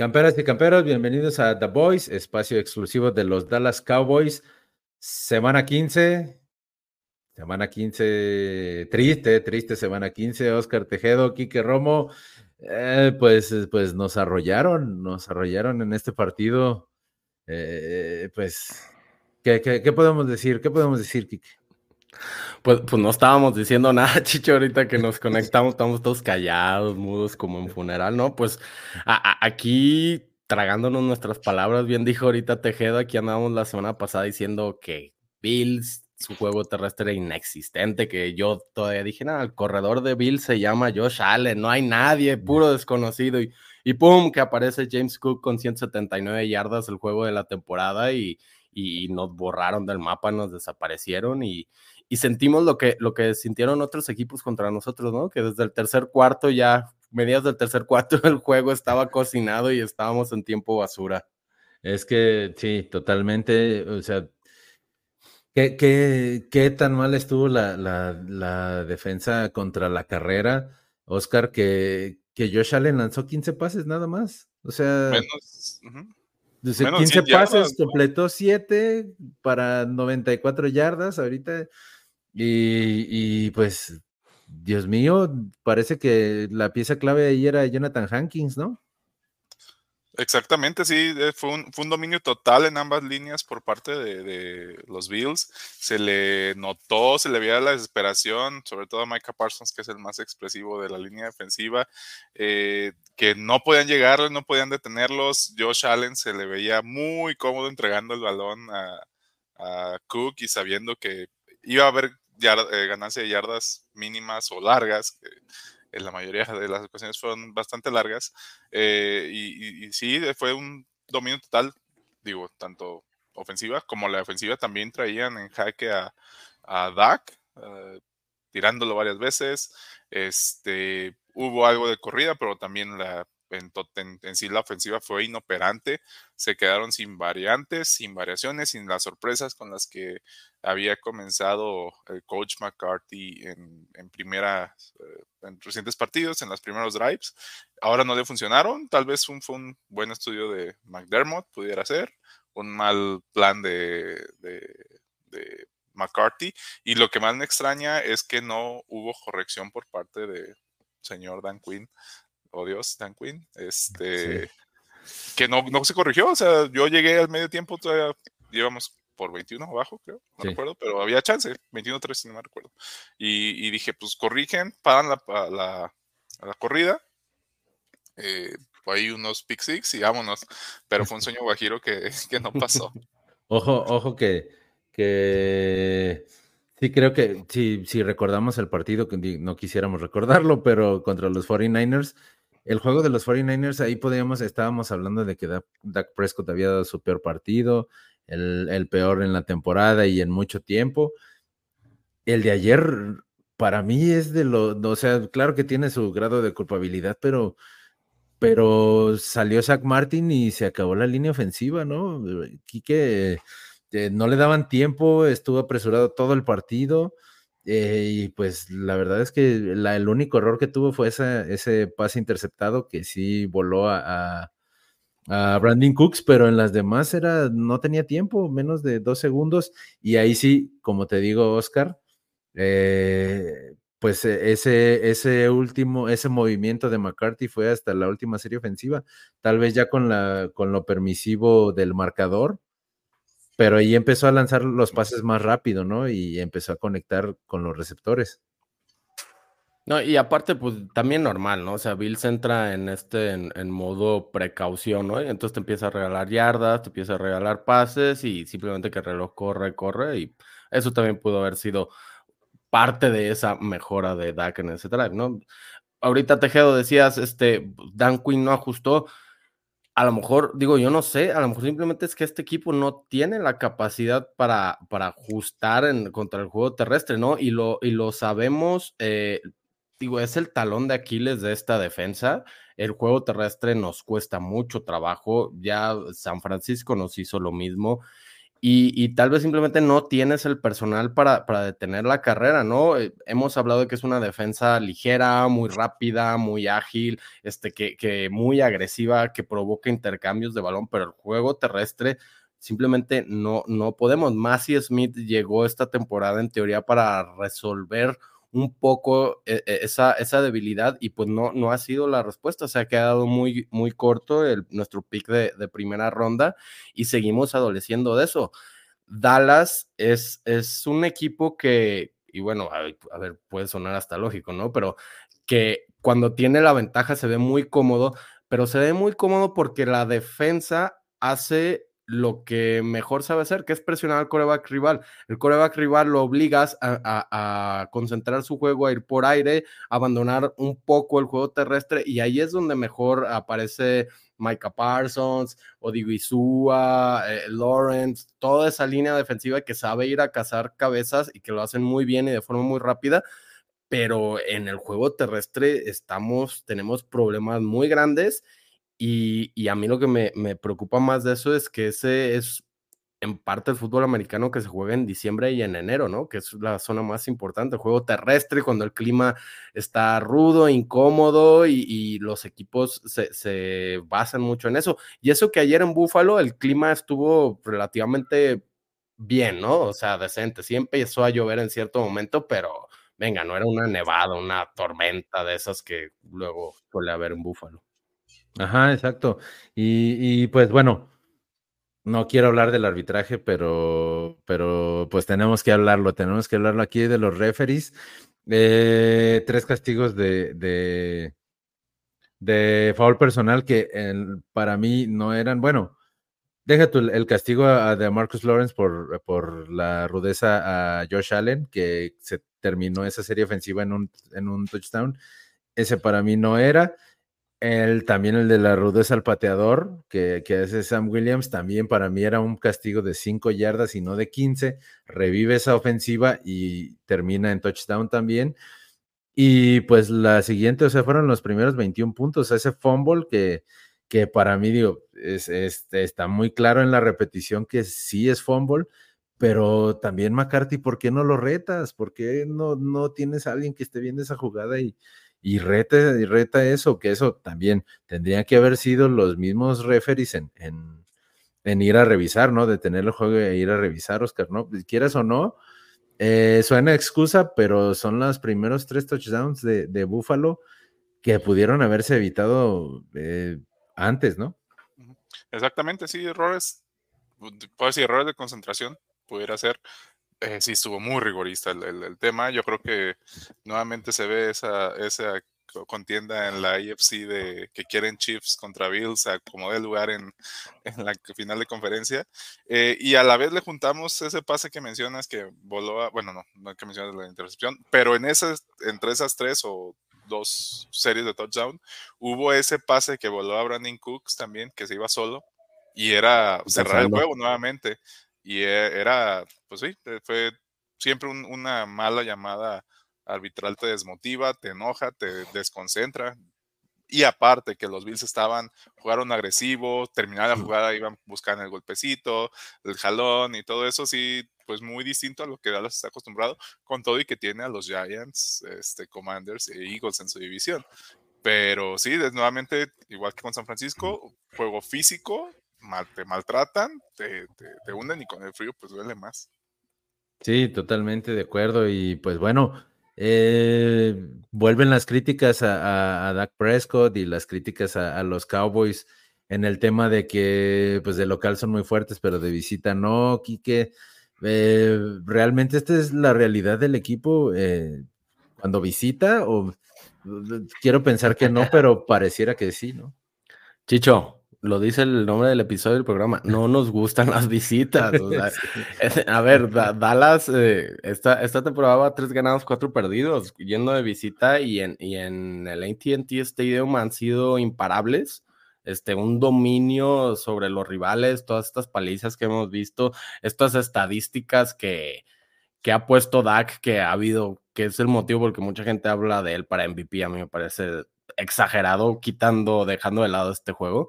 Camperas y camperos, bienvenidos a The Boys, espacio exclusivo de los Dallas Cowboys. Semana 15, semana 15, triste, triste semana 15. Oscar Tejedo, Quique Romo, eh, pues, pues nos arrollaron, nos arrollaron en este partido. Eh, pues, ¿qué, ¿qué, podemos decir? ¿Qué podemos decir, Quique? Pues, pues no estábamos diciendo nada, Chicho, ahorita que nos conectamos, estamos todos callados, mudos, como en funeral, ¿no? Pues aquí tragándonos nuestras palabras, bien dijo ahorita Tejedo, aquí andábamos la semana pasada diciendo que Bills, su juego terrestre inexistente, que yo todavía dije, nada, el corredor de Bills se llama Josh Allen, no hay nadie, puro desconocido, y, y pum, que aparece James Cook con 179 yardas el juego de la temporada y, y nos borraron del mapa, nos desaparecieron y, y sentimos lo que, lo que sintieron otros equipos contra nosotros, ¿no? Que desde el tercer cuarto ya, mediados del tercer cuarto, el juego estaba cocinado y estábamos en tiempo basura. Es que sí, totalmente, o sea, ¿qué, qué, qué tan mal estuvo la, la, defensa contra la carrera, Oscar, que, que Josh Allen lanzó 15 pases nada más? O sea... Menos, 15 pases, completó 7 para 94 yardas. Ahorita y, pues, Dios mío, parece que la pieza clave ahí era Jonathan Hankins, ¿no? Exactamente, sí, eh, fue un, dominio total en ambas líneas por parte de, los Bills. Se le notó, se le veía la desesperación, sobre todo a Micah Parsons, que es el más expresivo de la línea defensiva, eh, que no podían llegar, no podían detenerlos. Josh Allen se le veía muy cómodo entregando el balón a, a Cook y sabiendo que iba a haber eh, ganancia de yardas mínimas o largas, que en la mayoría de las ocasiones fueron bastante largas. Eh, y, sí, fue un dominio total, digo, tanto ofensiva como la defensiva también traían en jaque a, a Dak, eh, tirándolo varias veces. Este, hubo algo de corrida, pero también la en, sí la ofensiva fue inoperante, se quedaron sin variantes, sin variaciones, sin las sorpresas con las que había comenzado el coach McCarthy en, en primera, eh, en recientes partidos, en los primeros drives. Ahora no le funcionaron, tal vez un, fue un buen estudio de McDermott, pudiera ser, un mal plan de, de McCarthy. Y lo que más me extraña es que no hubo corrección por parte de señor Dan Quinn oh Dios, Dan Quinn, este, que no, no se corrigió, o sea, yo llegué al medio tiempo, todavía llevamos por 21 abajo, creo, no recuerdo, pero había chance, 21-3, si no me recuerdo. Y, dije, pues corrigen, paran la, la, la corrida, eh, ahí unos pick six y vámonos, pero fue un sueño guajiro que, que no pasó. ojo, ojo que, que sí creo que si, si recordamos el partido, que no quisiéramos recordarlo, pero contra los 49ers, el juego de los 49ers, ahí podíamos, estábamos hablando de que Dak, Prescott había dado su peor partido, el, peor en la temporada y en mucho tiempo. El de ayer, para mí es de lo, o sea, claro que tiene su grado de culpabilidad, pero, pero salió Zach Martin y se acabó la línea ofensiva, ¿no? Quique eh, no le daban tiempo, estuvo apresurado todo el partido. Eh, y pues la verdad es que el único error que tuvo fue ese pase interceptado que sí voló a, Brandon Cooks, pero en las demás era, no tenía tiempo, menos de dos segundos. Y ahí sí, como te digo, Oscar, eh, pues e, ese, ese último, ese movimiento de McCarthy fue hasta la última serie ofensiva, tal vez ya con, la, con lo permisivo del marcador, pero ahí empezó a lanzar los pases más rápido, ¿no? Y empezó a conectar con los receptores. No, y aparte, pues también normal, ¿no? O sea, Bills entra en este, en, modo precaución, ¿no? Entonces te empieza a regalar yardas, te empieza a regalar pases y simplemente que el reloj corre, corre. Y eso también pudo haber sido parte de esa mejora de Dak en ¿no? Ahorita Tejedo decías, este, Dan Quinn no ajustó a lo mejor, digo, yo no sé, a lo mejor simplemente es que este equipo no tiene la capacidad para, para ajustar en, contra el juego terrestre, ¿no? Y lo, y lo sabemos, eh, digo, es el talón de Aquiles de esta defensa. El juego terrestre nos cuesta mucho trabajo, ya San Francisco nos hizo lo mismo. y, tal vez simplemente no tienes el personal para, para, detener la carrera, ¿no? Eh, hemos hablado de que es una defensa ligera, muy rápida, muy ágil, este, que, que muy agresiva, que provoca intercambios de balón, pero el juego terrestre simplemente no, no podemos. Massey Smith llegó esta temporada en teoría para resolver un poco eh, eh, esa, esa debilidad y pues no, no ha sido la respuesta, se ha quedado muy, muy corto el, nuestro pick de, primera ronda y seguimos adoleciendo de eso. Dallas es, es un equipo que, y bueno, a, ver, puede sonar hasta lógico, ¿no? Pero que cuando tiene la ventaja se ve muy cómodo, pero se ve muy cómodo porque la defensa hace lo que mejor sabe hacer, que es presionar al coreback rival. El coreback rival lo obligas a, concentrar su juego, a ir por aire, abandonar un poco el juego terrestre, y ahí es donde mejor aparece Micah Parsons, Odigizua, eh, Lawrence, toda esa línea defensiva que sabe ir a cazar cabezas y que lo hacen muy bien y de forma muy rápida, pero en el juego terrestre estamos, tenemos problemas muy grandes y, a mí lo que me, preocupa más de eso es que ese es en parte el fútbol americano que se juega en diciembre y en enero, ¿no? Que es la zona más importante, el juego terrestre, cuando el clima está rudo, incómodo y, los equipos se, basan mucho en eso. Y eso que ayer en Búfalo el clima estuvo relativamente bien, ¿no? O sea, decente. Sí empezó a llover en cierto momento, pero venga, no era una nevada, una tormenta de esas que luego suele haber en Búfalo. Ajá, exacto. Y, pues bueno, no quiero hablar del arbitraje, pero, pero pues tenemos que hablarlo, tenemos que hablarlo aquí de los referees. Eh, tres castigos de, de, de foul personal que para mí no eran, bueno, deja tu, el castigo a, de Marcus Lawrence por, por la rudeza a Josh Allen, que se terminó esa serie ofensiva en un, en un touchdown. Ese para mí no era. El, también el de la rudeza al pateador, que, que hace Sam Williams, también para mí era un castigo de 5 yardas y no de 15. Revive esa ofensiva y termina en touchdown también. Y pues la siguiente, o sea, fueron los primeros 21 puntos. Ese fumble que, que para mí, digo, es, está muy claro en la repetición que sí es fumble, pero también McCarthy, ¿por qué no lo retas? ¿Por qué no, no tienes a alguien que esté viendo esa jugada y, y reta, y reta eso, que eso también tendrían que haber sido los mismos referees en, en, ir a revisar, ¿no? De tener el juego e ir a revisar, Oscar, ¿no? Quieras o no, eh, suena excusa, pero son los primeros tres touchdowns de, Buffalo que pudieron haberse evitado eh, antes, ¿no? Exactamente, sí, errores, puedo decir errores de concentración, pudiera ser, eh, sí estuvo muy rigorista el, tema. Yo creo que nuevamente se ve esa, esa contienda en la AFC de que quieren Chiefs contra Bills a como de lugar en, en, la final de conferencia. Eh, y a la vez le juntamos ese pase que mencionas que voló a, bueno, no, no que mencionas la intercepción, pero en esas, entre esas tres o dos series de touchdown, hubo ese pase que voló a Brandon Cooks también, que se iba solo y era cerrar el juego nuevamente. Y e, era, pues sí, eh, fue siempre una mala llamada arbitral te desmotiva, te enoja, te desconcentra. Y aparte que los Bills estaban, jugaron agresivo, terminaron la jugada, iban buscando el golpecito, el jalón y todo eso, sí, pues muy distinto a lo que Dallas está acostumbrado, con todo y que tiene a los Giants, este, Commanders e Eagles en su división. Pero sí, nuevamente, igual que con San Francisco, juego físico, te maltratan, te, te, hunden y con el frío pues duele más. Sí, totalmente de acuerdo. Y pues bueno, eh, vuelven las críticas a, a, Dak Prescott y las críticas a, los Cowboys en el tema de que pues de local son muy fuertes, pero de visita no, Quique. Eh, realmente esta es la realidad del equipo eh, cuando visita o quiero pensar que no, pero pareciera que sí, ¿no? Chicho, lo dice el nombre del episodio del programa, no nos gustan las visitas. a ver, Dallas, eh, esta, esta temporada va tres ganados, cuatro perdidos, yendo de visita y en, y en el ATT Stadium han sido imparables. Este, un dominio sobre los rivales, todas estas palizas que hemos visto, estas estadísticas que, que ha puesto Dak, que ha habido, que es el motivo por que mucha gente habla de él para MVP, a mí me parece exagerado, quitando, dejando de lado este juego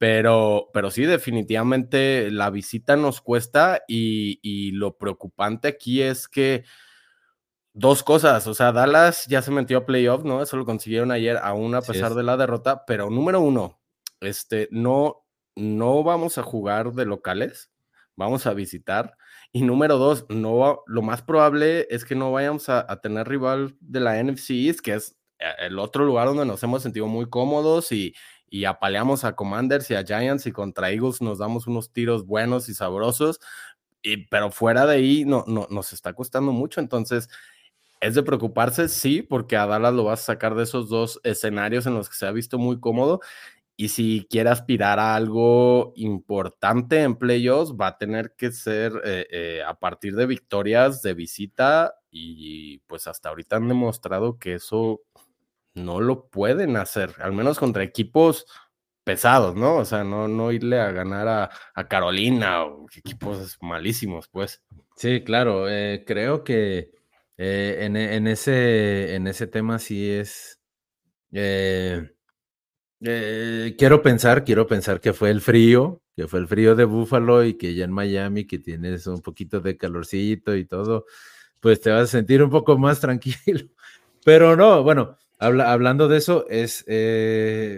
Pero, pero sí, definitivamente la visita nos cuesta y, y lo preocupante aquí es que dos cosas, o sea, Dallas ya se metió a playoff, ¿no? Eso lo consiguieron ayer, aún a pesar de la derrota, pero número uno, este, no, no vamos a jugar de locales, vamos a visitar. Y número dos, no, lo más probable es que no vayamos a, tener rival de la NFC que es eh, el otro lugar donde nos hemos sentido muy cómodos y, y apaleamos a Commanders y a Giants y contra Eagles nos damos unos tiros buenos y sabrosos, y, pero fuera de ahí no, no, nos está costando mucho. Entonces, es de preocuparse, sí, porque a Dallas lo vas a sacar de esos dos escenarios en los que se ha visto muy cómodo. Y si quiere aspirar a algo importante en playoffs, va a tener que ser eh, eh, a partir de victorias de visita. Y pues hasta ahorita han demostrado que eso no lo pueden hacer, al menos contra equipos pesados, ¿no? O sea, no, no irle a ganar a, Carolina o equipos malísimos, pues. Sí, claro, eh, creo que eh, en, ese, en ese tema sí es. Eh, eh, quiero pensar, quiero pensar que fue el frío, que fue el frío de Búfalo y que ya en Miami, que tienes un poquito de calorcito y todo, pues te vas a sentir un poco más tranquilo. Pero no, bueno, hablando de eso, es,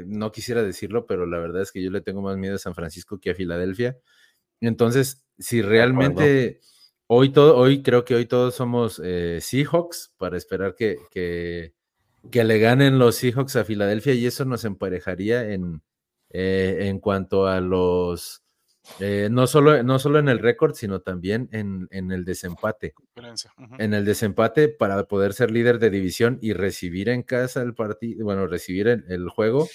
no quisiera decirlo, pero la verdad es que yo le tengo más miedo a San Francisco que a Filadelfia. Entonces, si realmente Hoy, todo, hoy creo que hoy todos somos eh, Seahawks para esperar que, que, le ganen los Seahawks a Filadelfia y eso nos emparejaría en, eh, en cuanto a los, eh, no, solo, no solo en el récord, sino también en, en el desempate. En el desempate para poder ser líder de división y recibir en casa el partido, bueno, recibir el, juego,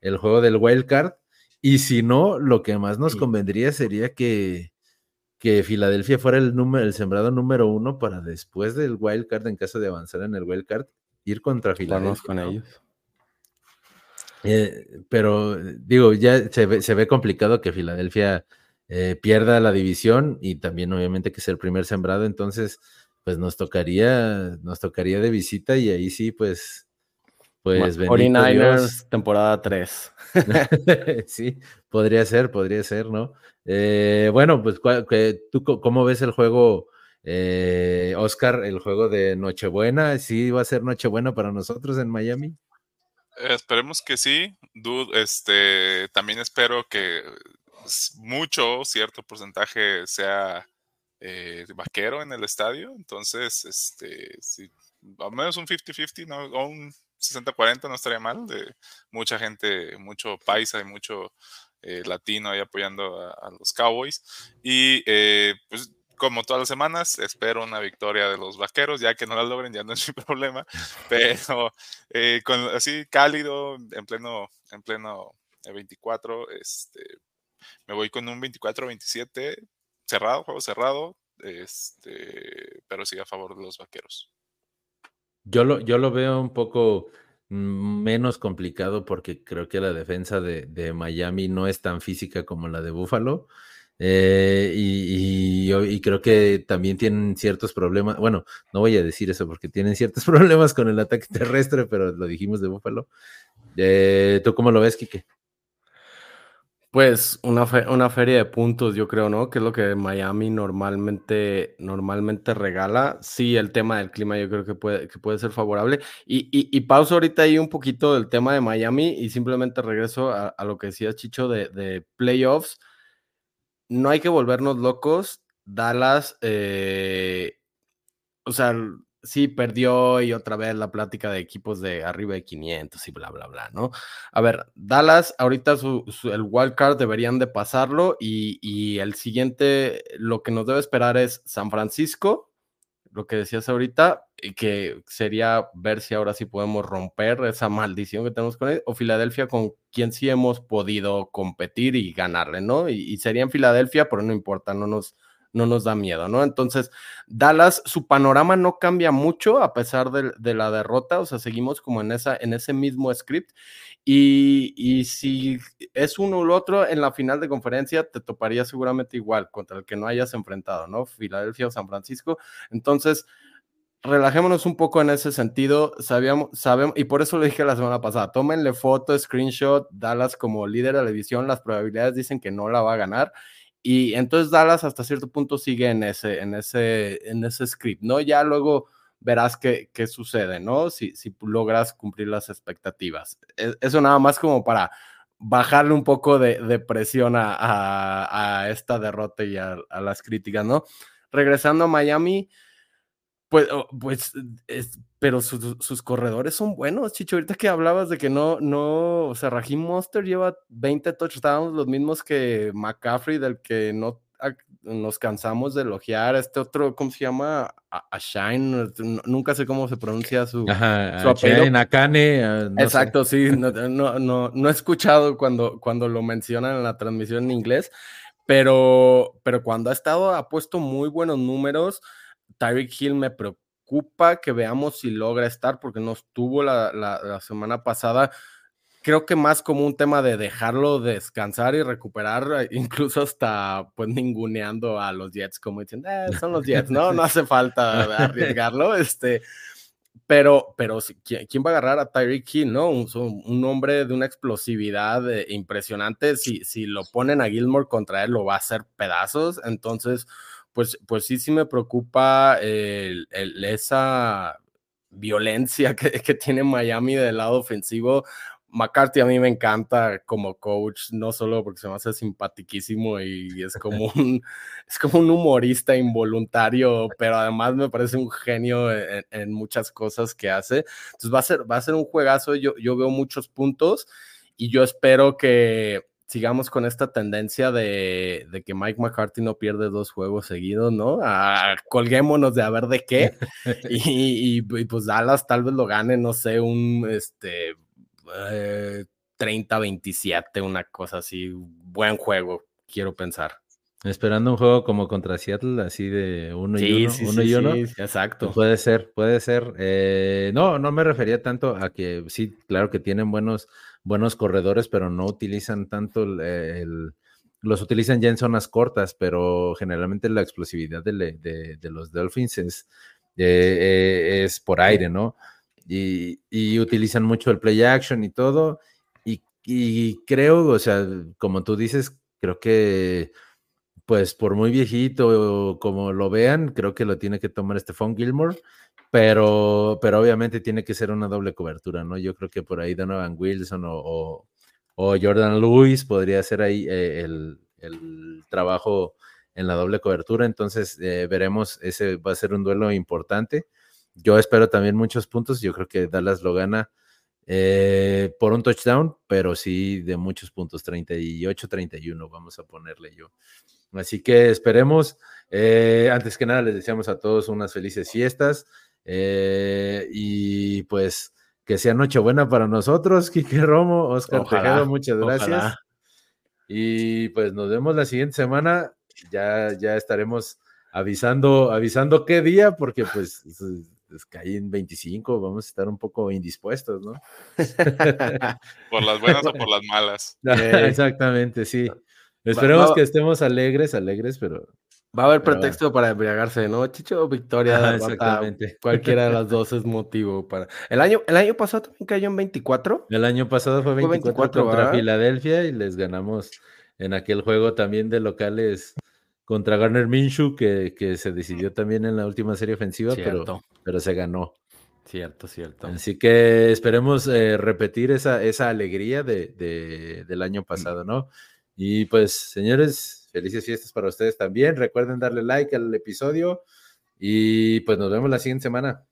el juego del wild card. Y si no, lo que más nos convendría sería que, que Filadelfia fuera el, número, el sembrado número uno para después del wild card, en caso de avanzar en el wild card, ir contra Filadelfia. con ellos. Eh, pero digo, ya se ve, complicado que Filadelfia eh, pierda la división y también obviamente que sea el primer sembrado, entonces pues nos tocaría, nos tocaría de visita y ahí sí pues pues 49ers temporada 3. sí, podría ser, podría ser, ¿no? Eh, bueno, pues tú cómo ves el juego, eh, Oscar, el juego de Nochebuena? ¿Sí va a ser Nochebuena para nosotros en Miami? Esperemos que sí. Dude, este, también espero que mucho, cierto porcentaje sea eh, vaquero en el estadio. Entonces, este, sí, al menos un 50-50, ¿no? O un 60-40 no estaría mal. De mucha gente, mucho paisa y mucho eh, latino ahí apoyando a, los Cowboys. Y eh, pues como todas las semanas, espero una victoria de los vaqueros, ya que no la logren, ya no es mi problema, pero eh, así cálido, en pleno, en pleno 24, este, me voy con un 24-27, cerrado, juego cerrado, este, pero sí a favor de los vaqueros. Yo lo, yo lo veo un poco menos complicado porque creo que la defensa de, Miami no es tan física como la de Buffalo. Eh, y, creo que también tienen ciertos problemas. Bueno, no voy a decir eso porque tienen ciertos problemas con el ataque terrestre, pero lo dijimos de Buffalo. Eh, ¿Tú cómo lo ves, Kike? Pues una, una feria de puntos, yo creo, ¿no? Que es lo que Miami normalmente, normalmente regala. Sí, el tema del clima yo creo que puede, que puede ser favorable. Y, y, pauso ahorita ahí un poquito del tema de Miami y simplemente regreso a, lo que decía Chicho de, de, playoffs. No hay que volvernos locos. Dallas, eh, o sea, sí perdió y otra vez la plática de equipos de arriba de 500 y bla, bla, bla, ¿no? A ver, Dallas, ahorita su, el wild card deberían de pasarlo y, y, el siguiente, lo que nos debe esperar es San Francisco, lo que decías ahorita, y que sería ver si ahora sí podemos romper esa maldición que tenemos con él, o Filadelfia con quien sí hemos podido competir y ganarle, ¿no? Y, sería en Filadelfia, pero no importa, no nos no nos da miedo, ¿no? Entonces, Dallas, su panorama no cambia mucho a pesar de, la derrota, o sea, seguimos como en, esa, en ese mismo script. Y, si es uno u otro en la final de conferencia, te toparía seguramente igual contra el que no hayas enfrentado, ¿no? Filadelfia o San Francisco. Entonces, relajémonos un poco en ese sentido. Sabíamos, sabemos, y por eso lo dije la semana pasada, tómenle foto, screenshot, Dallas como líder de la división, las probabilidades dicen que no la va a ganar. Y entonces Dallas hasta cierto punto sigue en ese, en ese, en ese script, ¿no? Ya luego verás qué, qué sucede, ¿no? Si, si logras cumplir las expectativas. E, eso nada más como para bajarle un poco de, presión a, esta derrota y a, las críticas, ¿no? Regresando a Miami, pues, oh, pues pero sus corredores son buenos, Chicho. Ahorita que hablabas de que no, no, o sea, Raheem Monster lleva 20 touchdowns, los mismos que McCaffrey, del que no nos cansamos de elogiar. Este otro, ¿cómo se llama? A, Shine, nunca sé cómo se pronuncia su, su apellido. Akane. Ah, Exacto, sí, no, no, no, he escuchado cuando, cuando lo mencionan en la transmisión en inglés, pero, pero cuando ha estado, ha puesto muy buenos números. Tyreek Hill me preocupa que veamos si logra estar, porque no estuvo la, la, la semana pasada creo que más como un tema de dejarlo descansar y recuperar, eh, incluso hasta pues ninguneando a los Jets, como diciendo, eh, son los Jets, ¿no? No hace falta arriesgarlo, este, pero, pero ¿quién va a agarrar a Tyreek Hill, no? Un, un, hombre de una explosividad eh, impresionante, si, si lo ponen a Gilmore contra él, lo va a hacer pedazos, entonces, pues, pues sí, sí me preocupa esa violencia que, que, tiene Miami del lado ofensivo, McCarthy a mí me encanta como coach, no solo porque se me hace simpaticísimo y es como un, es como un humorista involuntario, pero además me parece un genio en, muchas cosas que hace. Entonces va a ser, va a ser un juegazo, yo, yo veo muchos puntos y yo espero que sigamos con esta tendencia de, de que Mike McCarthy no pierde dos juegos seguidos, ¿no? Ah, colguémonos de a ver de qué y, y, y pues Dallas tal vez lo gane, no sé, un este 30-27, eh, una cosa así. Buen juego, quiero pensar. Esperando un juego como contra Seattle, así de uno y uno, uno y uno. exacto. Puede ser, puede ser. Eh, no, no me refería tanto a que sí, claro que tienen buenos, buenos corredores, pero no utilizan tanto el, los utilizan ya en zonas cortas, pero generalmente la explosividad de, los Dolphins es, eh, es por aire, ¿no? Y, utilizan mucho el play action y todo. Y, creo, o sea, como tú dices, creo que, pues por muy viejito como lo vean, creo que lo tiene que tomar Stephon Gilmore, pero, pero obviamente tiene que ser una doble cobertura, ¿no? Yo creo que por ahí Donovan Wilson o, Jordan Lewis podría hacer ahí eh, el, trabajo en la doble cobertura, entonces eh, veremos, ese va a ser un duelo importante. Yo espero también muchos puntos. Yo creo que Dallas lo gana eh, por un touchdown, pero sí de muchos puntos, 38, 31, vamos a ponerle yo. Así que esperemos. Eh, antes que nada, les deseamos a todos unas felices fiestas eh, y pues que sea Nochebuena para nosotros, Quique Romo, Oscar Tejero, muchas gracias. Y pues nos vemos la siguiente semana. Ya, ya estaremos avisando, avisando qué día, porque pues pues, caí en 25, vamos a estar un poco indispuestos, ¿no? por las buenas o por las malas. Exactamente, sí. Esperemos que estemos alegres, alegres, pero. Va a haber pretexto para embriagarse, ¿no? Chicho o Victoria. exactamente. Cualquiera de las dos es motivo para. ¿El año, el año pasado también cayó en 24? El año pasado fue 24, contra Filadelfia y les ganamos en aquel juego también de locales contra Garner Minshew, que, que, se decidió también en la última serie ofensiva, pero, pero se ganó. Cierto, cierto. Así que esperemos eh, repetir esa, esa alegría de, del año pasado, ¿no? Y pues, señores, felices fiestas para ustedes también. Recuerden darle like al episodio y pues nos vemos la siguiente semana.